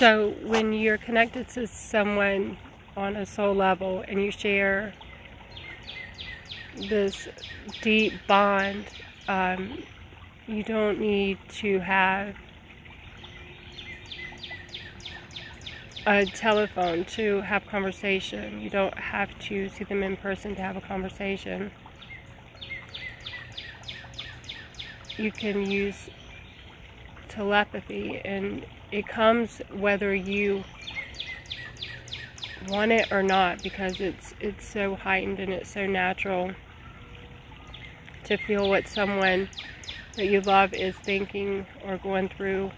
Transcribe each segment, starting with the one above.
So when you're connected to someone on a soul level and you share this deep bond, um, you don't need to have a telephone to have conversation. You don't have to see them in person to have a conversation. You can use telepathy and it comes whether you want it or not because it's it's so heightened and it's so natural to feel what someone that you love is thinking or going through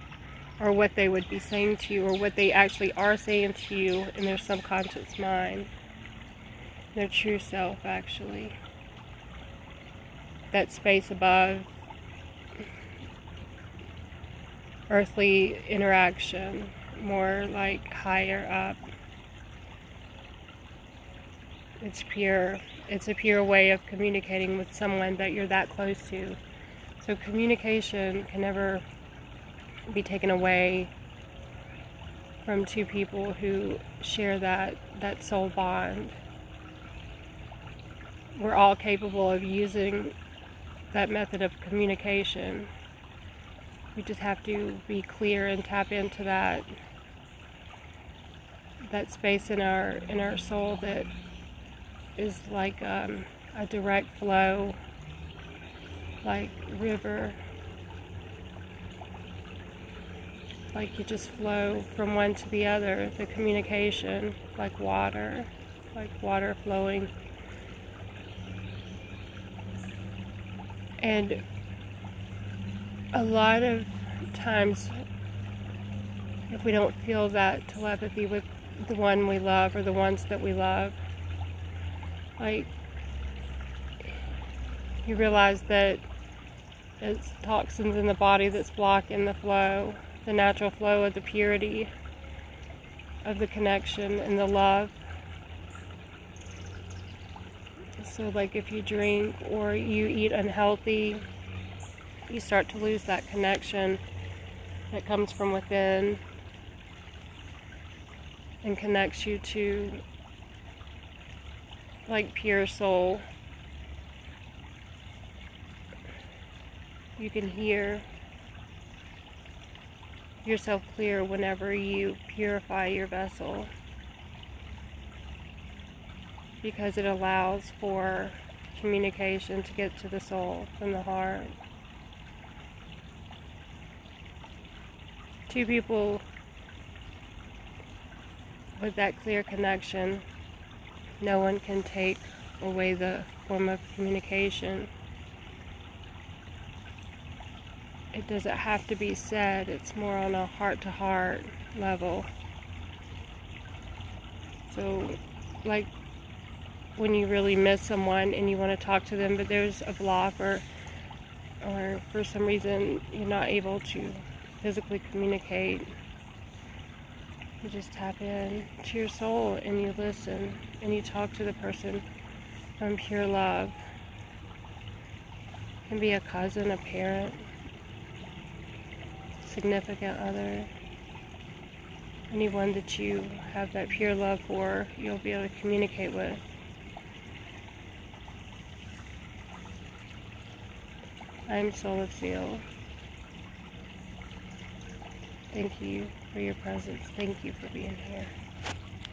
or what they would be saying to you or what they actually are saying to you in their subconscious mind. Their true self actually. That space above earthly interaction more like higher up. It's pure it's a pure way of communicating with someone that you're that close to. So communication can never be taken away from two people who share that that soul bond. We're all capable of using that method of communication we just have to be clear and tap into that that space in our in our soul that is like um, a direct flow, like river. Like you just flow from one to the other, the communication, like water, like water flowing. And a lot of times, if we don't feel that telepathy with the one we love or the ones that we love, like you realize that it's toxins in the body that's blocking the flow, the natural flow of the purity of the connection and the love. So, like if you drink or you eat unhealthy, you start to lose that connection that comes from within and connects you to like pure soul. You can hear yourself clear whenever you purify your vessel because it allows for communication to get to the soul from the heart. Two people with that clear connection no one can take away the form of communication. It doesn't have to be said, it's more on a heart to heart level. So, like when you really miss someone and you want to talk to them, but there's a block or, or for some reason you're not able to physically communicate you just tap in to your soul and you listen and you talk to the person from pure love. It can be a cousin, a parent, significant other, anyone that you have that pure love for, you'll be able to communicate with. I'm Soul of Zeal. Thank you for your presence. Thank you for being here.